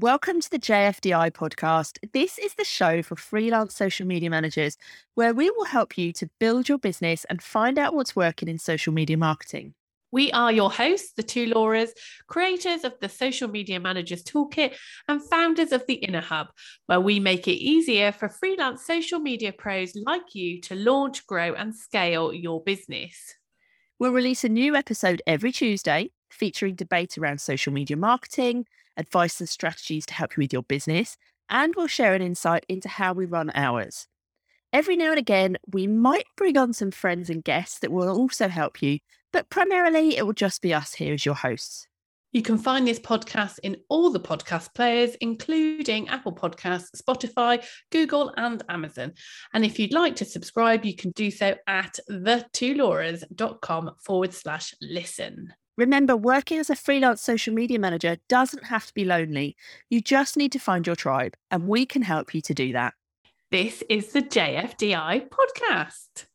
Welcome to the JFDI podcast. This is the show for freelance social media managers where we will help you to build your business and find out what's working in social media marketing. We are your hosts, the two Lauras, creators of the Social Media Managers Toolkit and founders of the Inner Hub, where we make it easier for freelance social media pros like you to launch, grow, and scale your business. We'll release a new episode every Tuesday featuring debate around social media marketing advice and strategies to help you with your business, and we'll share an insight into how we run ours. Every now and again, we might bring on some friends and guests that will also help you, but primarily it will just be us here as your hosts. You can find this podcast in all the podcast players, including Apple Podcasts, Spotify, Google, and Amazon. And if you'd like to subscribe, you can do so at the2lauras.com forward slash listen. Remember, working as a freelance social media manager doesn't have to be lonely. You just need to find your tribe, and we can help you to do that. This is the JFDI podcast.